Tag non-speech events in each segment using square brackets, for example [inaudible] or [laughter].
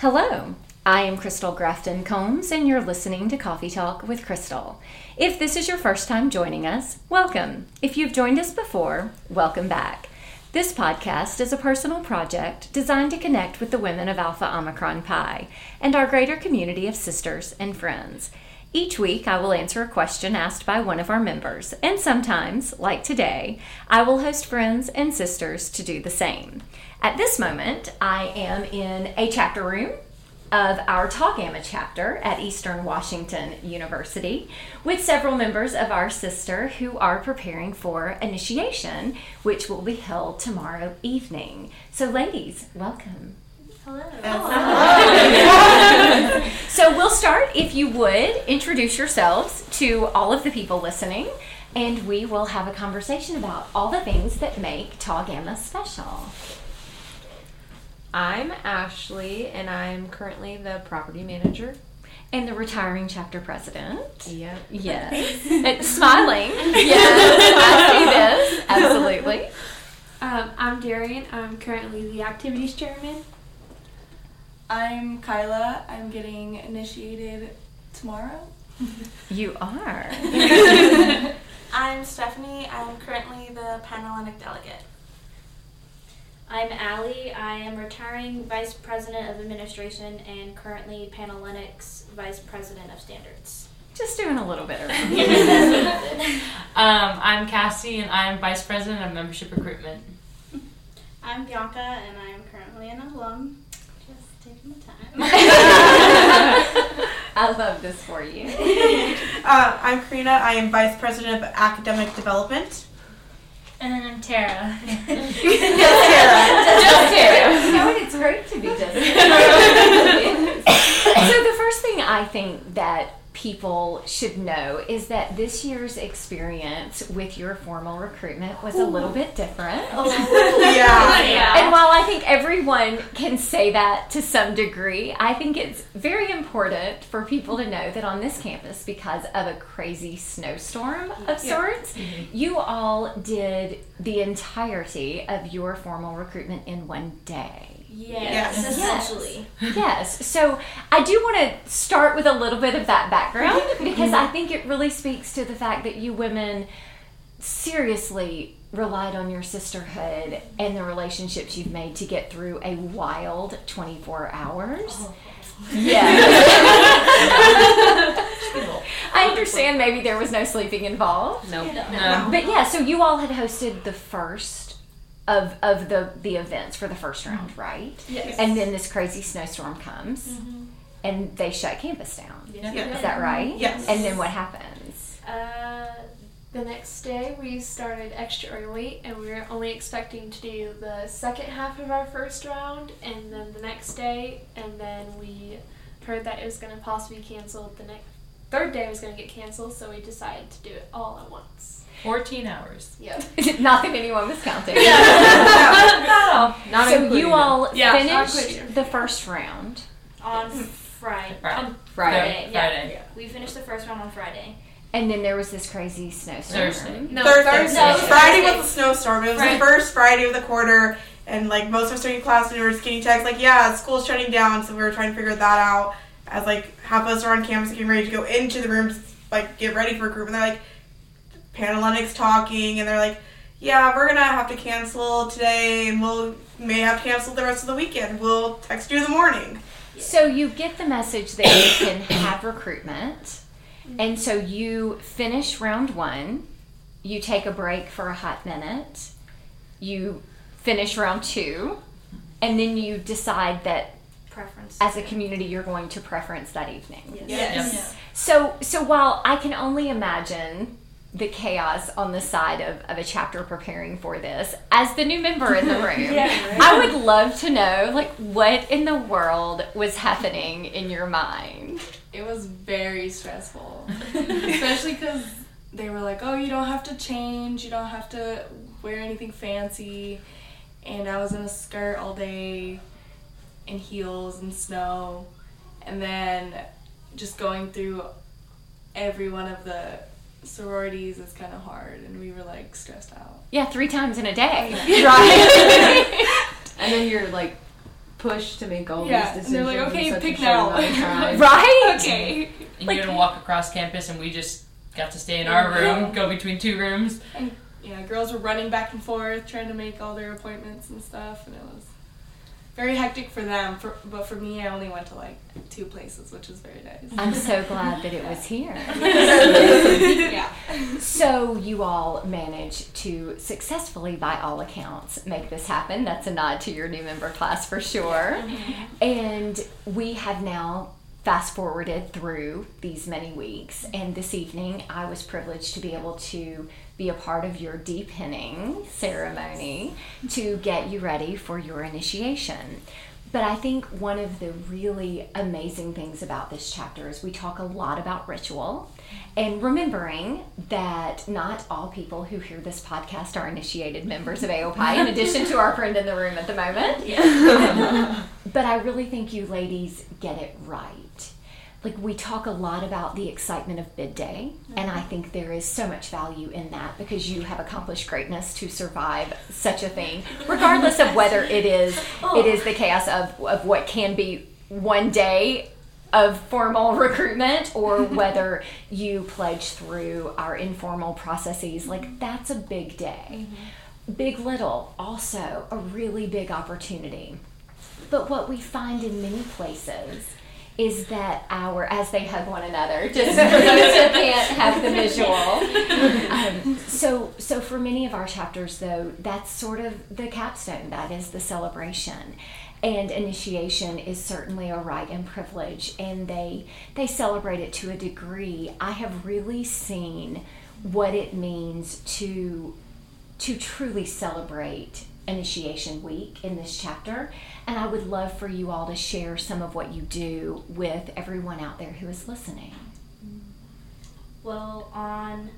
Hello, I am Crystal Grafton Combs, and you're listening to Coffee Talk with Crystal. If this is your first time joining us, welcome. If you've joined us before, welcome back. This podcast is a personal project designed to connect with the women of Alpha Omicron Pi and our greater community of sisters and friends. Each week, I will answer a question asked by one of our members, and sometimes, like today, I will host friends and sisters to do the same. At this moment, I am in a chapter room of our Tau chapter at Eastern Washington University with several members of our sister who are preparing for initiation, which will be held tomorrow evening. So, ladies, welcome. Hello. so, we'll start, if you would, introduce yourselves to all of the people listening, and we will have a conversation about all the things that make Tau Gamma special. I'm Ashley, and I'm currently the property manager. And the retiring chapter president. Yeah. Yes. and [laughs] smiling. Yes, I see this. Absolutely. Um, I'm Darian. I'm currently the activities chairman. I'm Kyla. I'm getting initiated tomorrow. You are. [laughs] I'm Stephanie. I'm currently the Panhellenic delegate. I'm Allie. I am retiring Vice President of Administration and currently Panhellenics Vice President of Standards. Just doing a little bit of [laughs] um, I'm Cassie and I'm Vice President of Membership Recruitment. I'm Bianca and I am currently an alum. Just taking the time. I [laughs] love this for you. [laughs] Uh, I'm Karina. I am Vice President of Academic Development. And then I'm Tara. just Tara. Just Tara. [laughs] You know what? It's great to be just Tara. so the first thing I think that people should know is that this year's experience with your formal recruitment was a little bit different. [laughs] [laughs] yeah. yeah. And while I think everyone can say that to some degree, I think it's very important for people to know that on this campus, because of a crazy snowstorm of sorts, mm-hmm. you all did the entirety of your formal recruitment in one day. Yes, yes. essentially. Yes. yes. So I do want to start with a little bit of that background because I think it really speaks to the fact that you women seriously relied on your sisterhood and the relationships you've made to get through a wild 24 hours. Oh. Yeah. [laughs] I understand maybe there was no sleeping involved. Nope. No. no. But yeah, so you all had hosted the first of of the the events for the first round, mm-hmm. right? Yes. And then this crazy snowstorm comes, mm-hmm. and they shut campus down. Yes. Is that right? Yes. And then what happens? Uh, the next day we started extra early, and we were only expecting to do the second half of our first round, and then the next day, and then we heard that it was going to possibly cancel the next third day was going to get canceled, so we decided to do it all at once. 14 hours. Yep. [laughs] [laughs] Not that anyone was counting. Yeah. [laughs] no, not all. so you all yeah, finished the first round on mm. Friday. Friday. On Friday. Friday. Yeah. Friday. We finished the first round on Friday. And then there was this crazy snowstorm. Thursday. No, Thursday. Thursday. No, Friday was a snowstorm. It was Friday. the first Friday of the quarter, and like most of us during class, we were getting texts like, "Yeah, school's shutting down," so we were trying to figure that out. As like half of us are on campus, getting ready to go into the rooms, like get ready for a group, and they're like, Panhellenics talking, and they're like, "Yeah, we're gonna have to cancel today, and we'll may have to cancel the rest of the weekend. We'll text you in the morning." So you get the message that you can have recruitment, and so you finish round one. You take a break for a hot minute. You finish round two, and then you decide that preference as a community you're going to preference that evening. Yes. yes. yes. So so while I can only imagine the chaos on the side of, of a chapter preparing for this as the new member in the [laughs] room yeah, right. i would love to know like what in the world was happening in your mind it was very stressful [laughs] especially because they were like oh you don't have to change you don't have to wear anything fancy and i was in a skirt all day in heels and snow and then just going through every one of the sororities is kind of hard, and we were like stressed out. Yeah, three times in a day, oh, right? [laughs] and then you're like pushed to make all Yeah, these and they're decisions. like, "Okay, pick a short now." amount of [laughs] time. Right? [laughs] okay. And you had to walk across campus, and we just got to stay in our room, go between two rooms. Yeah, girls were running back and forth trying to make all their appointments and stuff, and it was very hectic for them. For, but for me, I only went to like two places, which is very nice. I'm so glad that it was here. [laughs] yeah. So you all managed to successfully, by all accounts, make this happen. That's a nod to your new member class for sure. Mm-hmm. And we have now fast forwarded through these many weeks. And this evening, I was privileged to be able to be a part of your deepening ceremony to get you ready for your initiation. But I think one of the really amazing things about this chapter is we talk a lot about ritual and remembering that not all people who hear this podcast are initiated members of AOPI, in addition to our friend in the room at the moment. [laughs] [laughs] but I really think you ladies get it right. Like, we talk a lot about the excitement of bid day, and I mm-hmm. think there is so much value in that because you have accomplished greatness to survive such a thing, regardless of whether [laughs] it is oh. it is the chaos of, of what can be one day of formal [laughs] recruitment or [laughs] whether you pledge through our informal processes. Like, that's a big day. Mm-hmm. Big Little, also a really big opportunity. But what we find in many places is that our, as they hug one another, just for those who [laughs] can't have the visual. [laughs] Um, so, so for many of our chapters, though, that's sort of the capstone. That is the celebration, and initiation is certainly a right and privilege, and they they celebrate it to a degree. I have really seen what it means to to truly celebrate initiation week in this chapter and i would love for you all to share some of what you do with everyone out there who is listening Well, on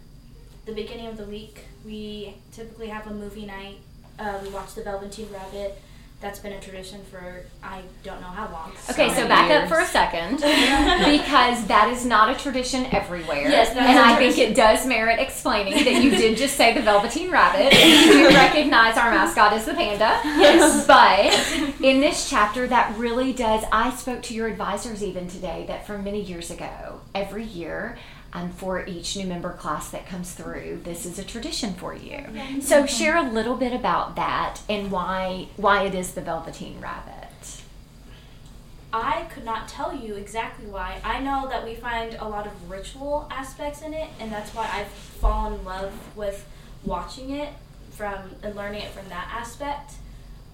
the beginning of the week, we typically have a movie night. Uh, we watch The Velveteen Rabbit. That's been a tradition for I don't know how long. okay so many back up for a second [laughs] because that is not a tradition everywhere. Yes, that's and a i think it does merit explaining that you did just say the velveteen rabbit. And you [laughs] recognize our mascot is the panda. Yes. but in this chapter that really does i spoke to your advisors even today that from many years ago every year um, for each new member class that comes through this is a tradition for you so share a little bit about that and why why it is the velveteen rabbit I could not tell you exactly why. I know that we find a lot of ritual aspects in it, and that's why I've fallen in love with watching it from and learning it from that aspect.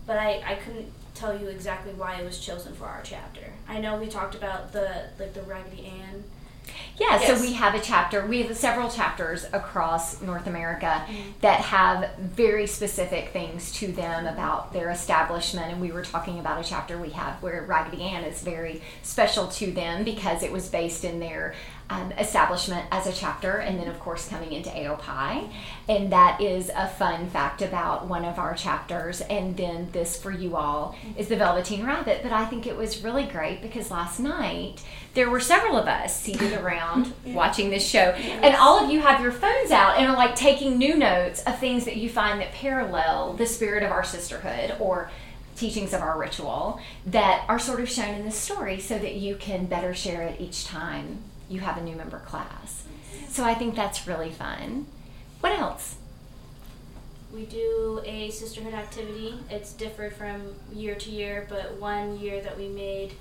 But I, I couldn't tell you exactly why it was chosen for our chapter. I know we talked about the like the Raggedy Ann. Yeah, Yes. so we have a chapter, we have several chapters across North America mm-hmm. that have very specific things to them about their establishment. And we were talking about a chapter we have where Raggedy Ann is very special to them because it was based in their um, establishment as a chapter, and then, of course, coming into AOPI. And that is a fun fact about one of our chapters. And then this for you all is the Velveteen Rabbit. But I think it was really great because last night there were several of us seated around [laughs] watching this show, and all of you have your phones out and are like taking new notes of things that you find that parallel the spirit of our sisterhood or teachings of our ritual that are sort of shown in this story so that you can better share it each time you have a new member class. So I think that's really fun. What else? We do a sisterhood activity. It's differed from year to year, but one year that we made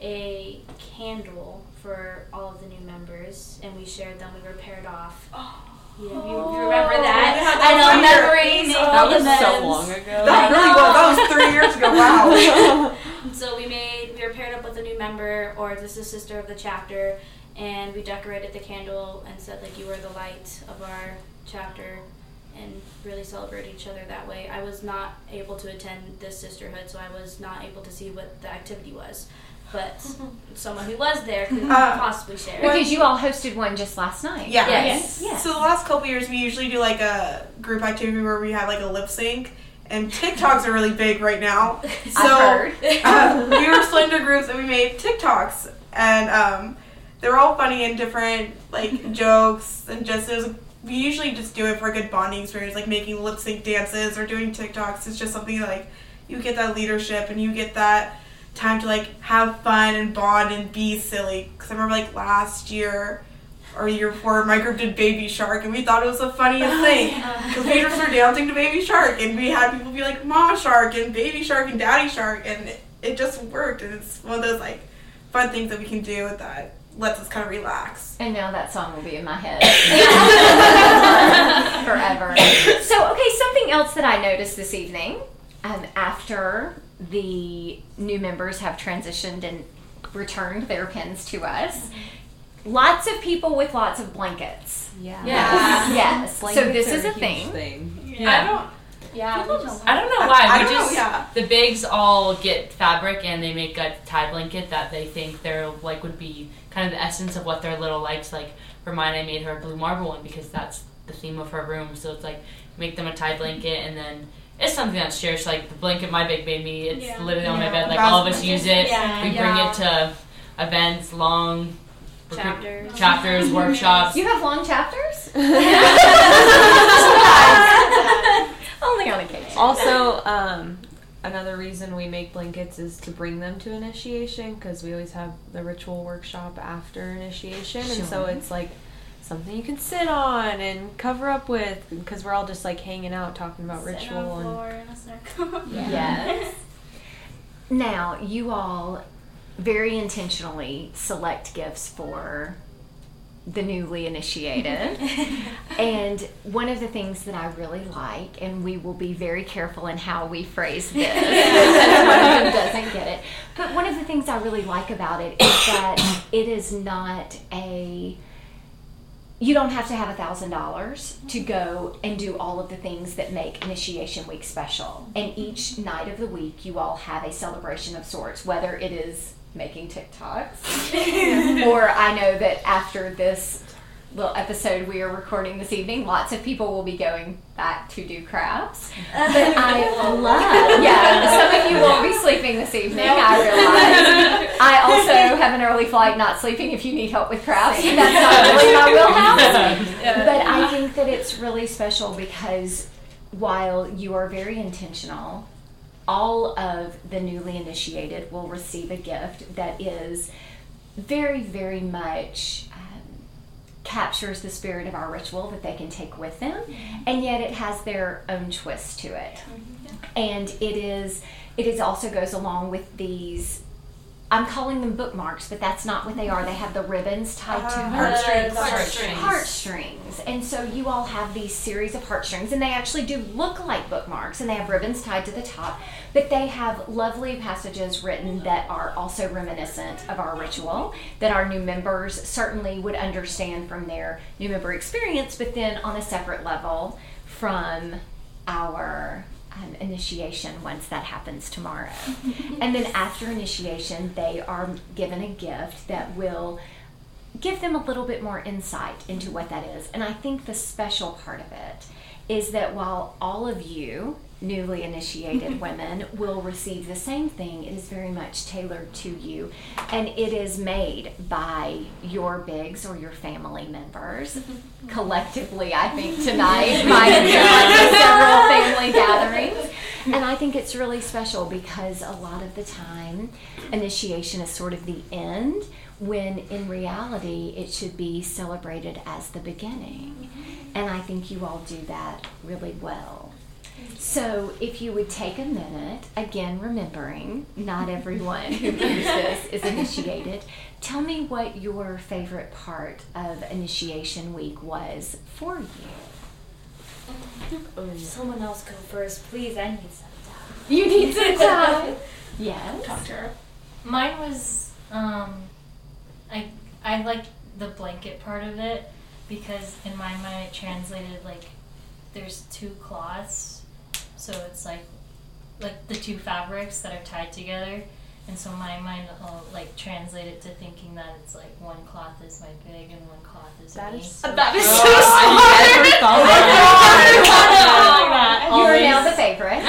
a candle for all of the new members, and we shared them. We were paired off. Oh. [gasps] Yeah, you, you oh. remember that? yeah, I know that was memories. weird. That the was so long ago. That really was. That was three years ago. Wow. [laughs] So we made we were paired up with a new member, or just a sister of the chapter, and we decorated the candle and said like you are the light of our chapter, and really celebrate each other that way. I was not able to attend this sisterhood, so I was not able to see what the activity was, but [laughs] someone who was there could Uh, possibly share. Because you all hosted one just last night. Yeah. Yes. Yes. So the last couple years, we usually do like a group activity where we have like a lip sync, and TikToks are really big right now. [laughs] So I've heard. um, we were [laughs] split into groups and we made TikToks, and um, they're all funny and different, like [laughs] jokes and just it was. We usually just do it for a good bonding experience, like making lip sync dances or doing TikToks. It's just something like you get that leadership and you get that time to like have fun and bond and be silly. Because I remember like last year or year before, my group did Baby Shark, and we thought it was the funniest oh, thing. Because we just were dancing to Baby Shark, and we had people be like Mama Shark and Baby Shark and Daddy Shark, and it, it just worked. And it's one of those like fun things that we can do with that lets us just kind of relax. And now that song will be in my head [laughs] forever. So, okay, something else that I noticed this evening um, after the new members have transitioned and returned their pins to us, lots of people with lots of blankets. Yeah. Yes. yes. So, this is a huge thing. thing. Yeah. I don't. Yeah, we just. I don't know why. I we don't know, just yeah. the bigs all get fabric and they make a tie blanket that they think they're like would be kind of the essence of what their little likes. Like for mine, I made her a blue marble one because that's the theme of her room. So it's like make them a tie blanket and then. It's something that's shared. Like the blanket my big made me, it's Yeah. literally on my bed. Like all of us use it. Yeah. we bring it to events, long Chapters. chapters, [laughs] workshops. You have long chapters? [laughs] [laughs] Only on occasion. Also, um, another reason we make blankets is to bring them to initiation because we always have the ritual workshop after initiation, and so it's like something you can sit on and cover up with because we're all just like hanging out talking about Sit ritual on the and in a circle. [laughs] Yes. Now, you all very intentionally select gifts for the newly initiated. [laughs] and one of the things that I really like, and we will be very careful in how we phrase this, one of them doesn't get it. But one of the things I really like about it is that it is not a you don't have to have a thousand dollars to go and do all of the things that make initiation week special and each night of the week you all have a celebration of sorts whether it is making tiktoks. [laughs] Or i know that after this little episode we are recording this evening lots of people will be going back to do crafts. But i [laughs] love yeah. Some of you won't be sleeping this evening i realize. I also [laughs] have an early flight, not sleeping if you need help with crafts. That's not really my wheelhouse. But I think that it's really special because while you are very intentional, all of the newly initiated will receive a gift that is very, very much um, captures the spirit of our ritual that they can take with them, and yet it has their own twist to it. And it is, it is also goes along with these. I'm calling them bookmarks, but that's not what they are. They have the ribbons tied to oh, them. Heartstrings. Heartstrings. Heartstrings. And so you all have these series of heartstrings, and they actually do look like bookmarks, and they have ribbons tied to the top, but they have lovely passages written that are also reminiscent of our ritual, that our new members certainly would understand from their new member experience, but then on a separate level from our um, initiation once that happens tomorrow. [laughs] and then after initiation, they are given a gift that will give them a little bit more insight into what that is. And I think the special part of it is that while all of you newly initiated mm-hmm. women will receive the same thing, it is very much tailored to you and it is made by your bigs or your family members. Mm-hmm. Collectively, I think tonight might have been like several family gatherings. And I think it's really special because a lot of the time, initiation is sort of the end, when in reality, it should be celebrated as the beginning. Mm-hmm. And I think you all do that really well. So, if you would take a minute, again, remembering not everyone who [laughs] hears this is initiated, tell me what your favorite part of initiation week was for you. Someone else go first, please. I need some time. You need some [laughs] time. yes. Talk to her. Mine was um, I I liked the blanket part of it because in my mind it translated like there's two cloths, so it's like like the two fabrics that are tied together. And so my mind will like translate it to thinking that it's like one cloth is my big and one cloth is That me. is uh, so That is Oh, so I smart. never [laughs] thought about You are now the favorite. [laughs] and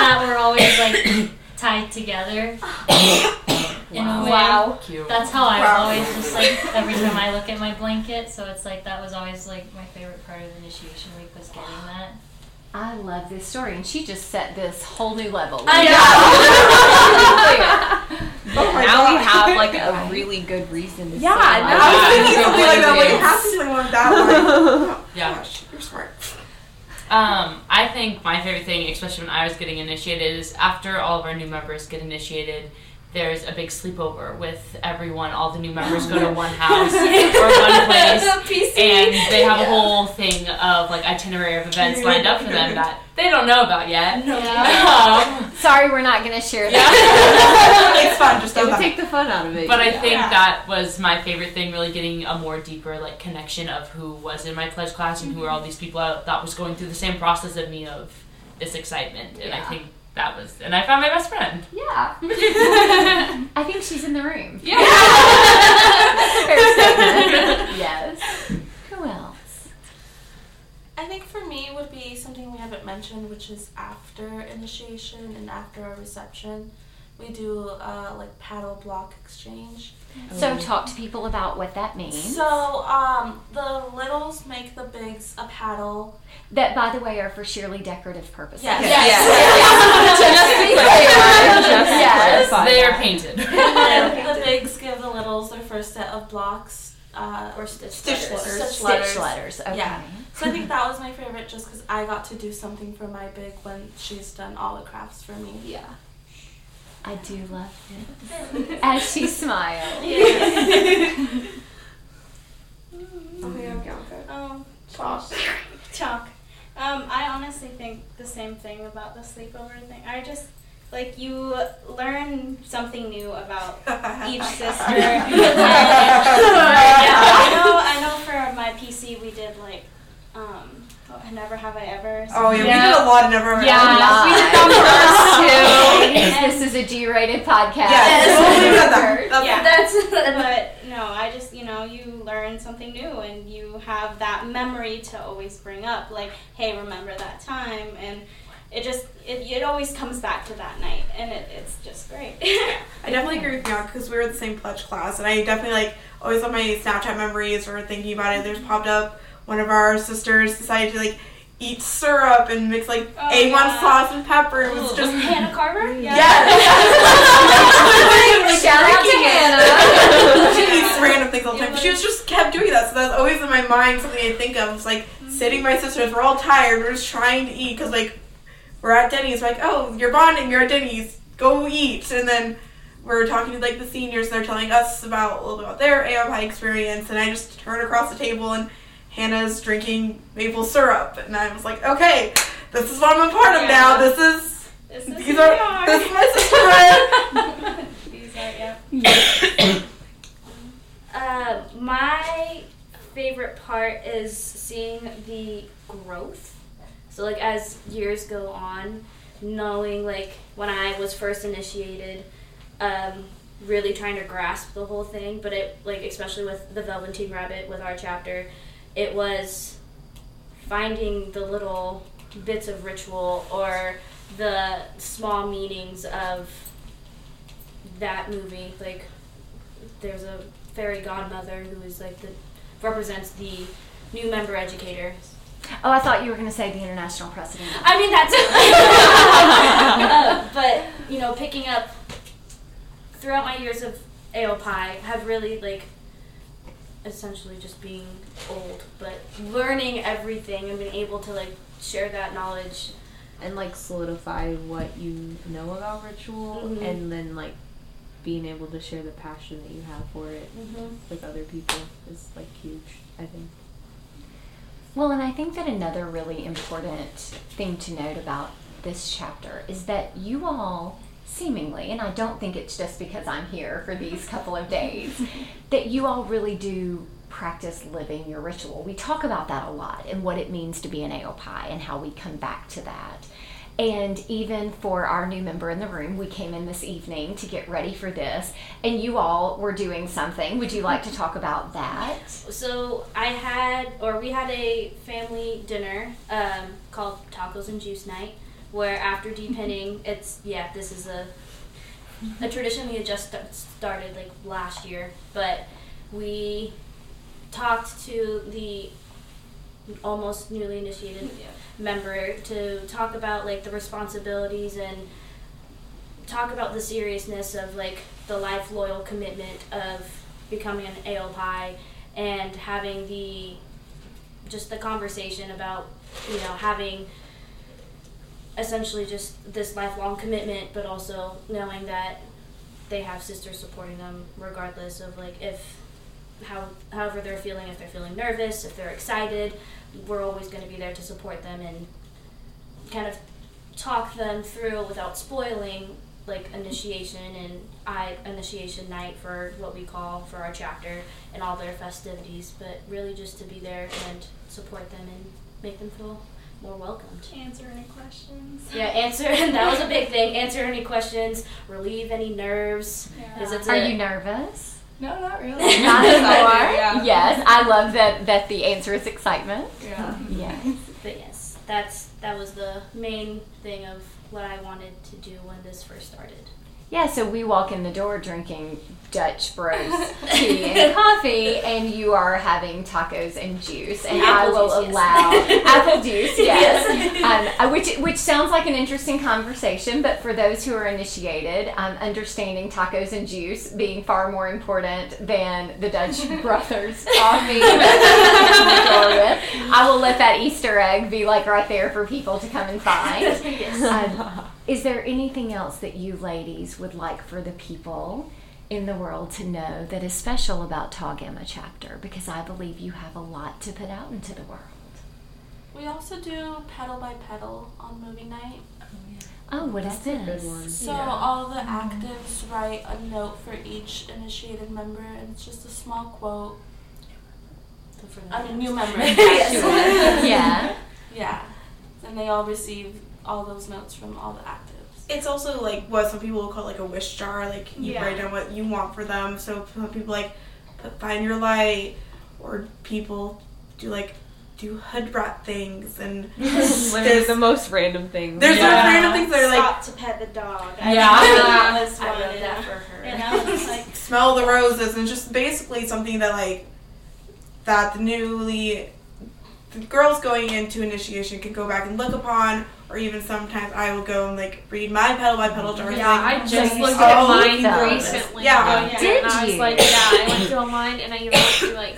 that we're always like tied together in a way. Wow. Cute. That's how I Wow. always just like every time I look at my blanket. So it's like that was always like my favorite part of initiation week was getting that. I love this story, and she just set this whole new level. [laughs] Oh my now we have like a [laughs] really good reason to Yeah, say no, like, I was thinking Yeah. something like that. Like, it has to be someone with that line. Oh, Yeah. Gosh, you're smart. Um, I think my favorite thing, especially when I was getting initiated, is after all of our new members get initiated, there's a big sleepover with everyone. All the new members go to [laughs] one house or one place, [laughs] and they have a whole thing of like itinerary of events lined up for them that they don't know about yet. Um, [laughs] Sorry, we're not going to share that. it's fun. Just it know would take the fun out of it. But I yeah. think that was my favorite thing, really getting a more deeper like connection of who was in my pledge class and who are all these people I thought was going through the same process of me of this excitement. And I think that was, and I found my best friend. Yeah. [laughs] I think she's in the room. Yeah. Fair [laughs] statement. yes. Who else? I think for me would be something we haven't mentioned, which is after initiation and after our reception. We do uh, like paddle block exchange. So talk to people about what that means. So um, the littles make the bigs a paddle. that, by the way, are for sheerly decorative purposes. Yes. Yes. Just to clarify they are painted. [laughs] And then the bigs give the littles their first set of blocks. Uh, Or stitch, Stitch letters. letters. Stitch letters. Stitch letters. Okay. Yeah. so I think that was my favorite just because I got to do something for my big when she's done all the crafts for me. Yeah. I do love this. [laughs] As she smiles. Oh, yeah, [laughs] Bianca. Um, Talk. chalk. Um, I honestly think the same thing about the sleepover thing. I just like you learn something new about each [laughs] sister. And, yeah, I know. I know. For my PC, we did like, never have I ever. Oh yeah, Yeah. we did a lot of never. Have I Ever Yeah, we did that [laughs] first too. This is a G-rated podcast. Yes, we'll leave it that. That's- [laughs] Yeah. That's but no, I just you know you learn something new and you have that memory to always bring up. Like, hey, remember that time, and it just it, it always comes back to that night, and it, it's just great. [laughs] I definitely agree with you because we were in the same pledge class, and I definitely like always have my Snapchat memories or thinking about it. There's popped up one of our sisters decided to like eat syrup and mix like Oh, A1 yeah. sauce and pepper. It was just Hannah Carver. yes. [laughs] Shout out to Hannah. she eats random things all the time. But she was just kept doing that, so that's always in my mind something I think of. It's like mm-hmm. sitting my sisters, we're all tired, we're just trying to eat because like we're at Denny's, like oh you're bonding, you're at Denny's, go eat, and then we're talking to like the seniors, and they're telling us about a little bit about their AOPI experience, and I just turn across the table and Hannah's drinking maple syrup, and I was like okay, this is what I'm a part of now. This is This is these are are. this is my sister. [laughs] These are yeah. [coughs] Uh, my favorite part is seeing the growth. So like as years go on, knowing like when I was first initiated, um, really trying to grasp the whole thing. But it like especially with the Velveteen Rabbit with our chapter, it was finding the little bits of ritual or the small meanings of that movie. Like there's a fairy godmother who is like the represents the new member educator. Oh, I thought you were going to say the international president. I mean that's uh, [laughs] [laughs] but you know picking up throughout my years of AOPI have really like essentially just being old, but learning everything and being able to like share that knowledge. and like solidify what you know about ritual Mhm. and then like being able to share the passion that you have for it with other people is like huge i think Well, and I think that another really important thing to note about this chapter is that you all seemingly, and I don't think it's just because I'm here for these couple of days, that you all really do practice living your ritual. We talk about that a lot and what it means to be an AOPI and how we come back to that. And even for our new member in the room, we came in this evening to get ready for this, and you all were doing something. Would you like to talk about that? So I had, or we had a family dinner um, called Tacos and Juice Night, where after depinning, it's yeah, this is a a tradition we had just st- started like last year, but we talked to the almost newly initiated member to talk about like the responsibilities and talk about the seriousness of like the life loyal commitment of becoming an AOPI and having the just the conversation about you know having essentially just this lifelong commitment but also knowing that they have sisters supporting them regardless of like if how however they're feeling if they're feeling nervous if they're excited we're always going to be there to support them and kind of talk them through without spoiling like initiation and I initiation night for what we call for our chapter and all their festivities, but really just to be there and support them and make them feel more welcomed. Answer any questions. Yeah, answer and [laughs] that was a big thing. Answer any questions, relieve any nerves. Because it's Are you nervous? No, not really. [laughs] Not anymore. yeah. Yes, I love that. That the answer is excitement. Yeah. Yes. But yes, that's that was the main thing of what I wanted to do when this first started. Yeah, so we walk in the door drinking Dutch Bros [laughs] tea and coffee, and you are having tacos and juice, and I will juice, yes. allow [laughs] apple juice, yes, um, uh, which which sounds like an interesting conversation. But for those who are initiated, um, understanding tacos and juice being far more important than the Dutch [laughs] Brothers coffee, I will let that Easter egg be like right there for people to come and find. yes. Um, is there anything else that you ladies would like for the people in the world to know that is special about Tau Gamma chapter? Because I believe you have a lot to put out into the world. We also do petal by petal on movie night. Oh, what is That's a good this? one. So all the mm. actives write a note for each initiated member, and it's just a small quote. So for the I mean, new [laughs] member. [laughs] yeah. Yeah, and they all receive all those notes from all the actives. It's also like what some people call like a wish jar. Like you Yeah. write down what you want for them. So some people like put find your light, or people do like do hood rat things, and [laughs] Literally there's the most random things. there's Yeah. those random things that are like Stop to pet the dog. I Yeah. think that [laughs] was I one, wrote that for her. You know, it's [laughs] like smell the roses, and just basically something that like that the newly the girls going into initiation can go back and look upon, or even sometimes I will go and like read my petal by petal jar. Yeah, like, I just looked saw at mine those. recently. Yeah. going through Did it, and I was you? like, yeah, I went [laughs] through mine, and I even went through like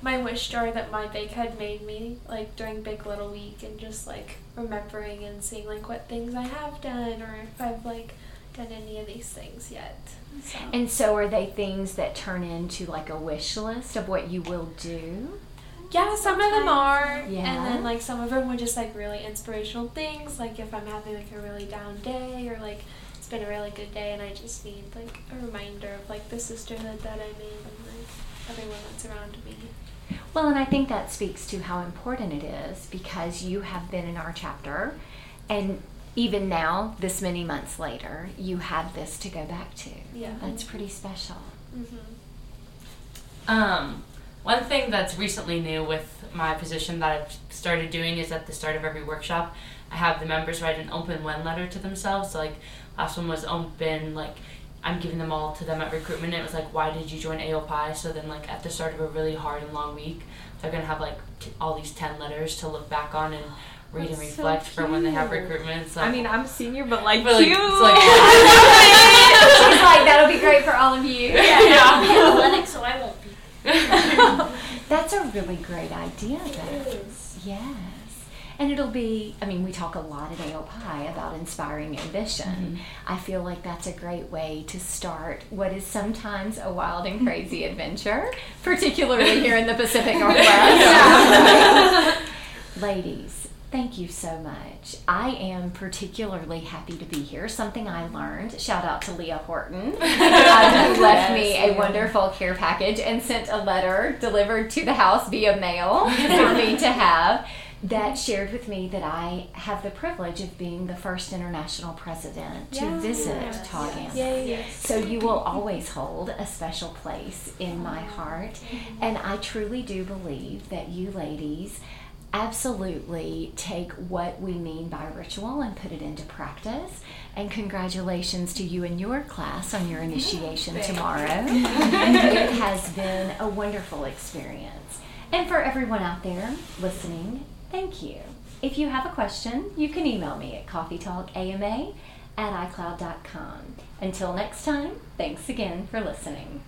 my wish jar that my bake had made me like during Big Little Week, and just like remembering and seeing like what things I have done, or if I've like done any of these things yet. So. And so, are they things that turn into like a wish list of what you will do? Yeah, some of them are. Yeah. And then like some of them were just like really inspirational things. Like if I'm having like a really down day or like it's been a really good day and I just need like a reminder of like the sisterhood that I'm in and like everyone that's around me. Well, and I think that speaks to how important it is because you have been in our chapter, and even now, this many months later, you have this to go back to. Yeah. That's pretty special. Mm-hmm. Um, one thing that's recently new with my position that I've started doing is at the start of every workshop, I have the members write an open when letter to themselves. So like last one was open, like I'm giving them all to them at recruitment. It was like, why did you join AOPI? So then like at the start of a really hard and long week, they're gonna have like t- all these ten letters to look back on and read and That's so reflect for when they have cute. recruitment. So I mean, I'm a senior, but like But, like, cute. it's like- [laughs] She's like, that'll be great for all of you. [laughs] Yeah, [laughs] I'm Hellenic, so I won't be. That's a really great idea, though. Yes. And it'll be, I mean, we talk a lot at AOPI about inspiring ambition. Mm-hmm. I feel like that's a great way to start what is sometimes a wild and crazy [laughs] adventure, particularly here in the Pacific [laughs] Northwest. [laughs] Ladies, thank you so much. I am particularly happy to be here. Something I learned, shout out to Leah Horton, who left wonderful care package and sent a letter delivered to the house via mail for me [laughs] to have that shared with me that I have the privilege of being the first international president to visit Tau Gamma. Yay. So you will always hold a special place in my heart. Mm-hmm. And I truly do believe that you ladies absolutely take what we mean by ritual and put it into practice. And congratulations to you and your class on your initiation tomorrow. [laughs] it has been a wonderful experience. And for everyone out there listening, thank you. If you have a question, you can email me at coffeetalkama at icloud.com. Until next time, thanks again for listening.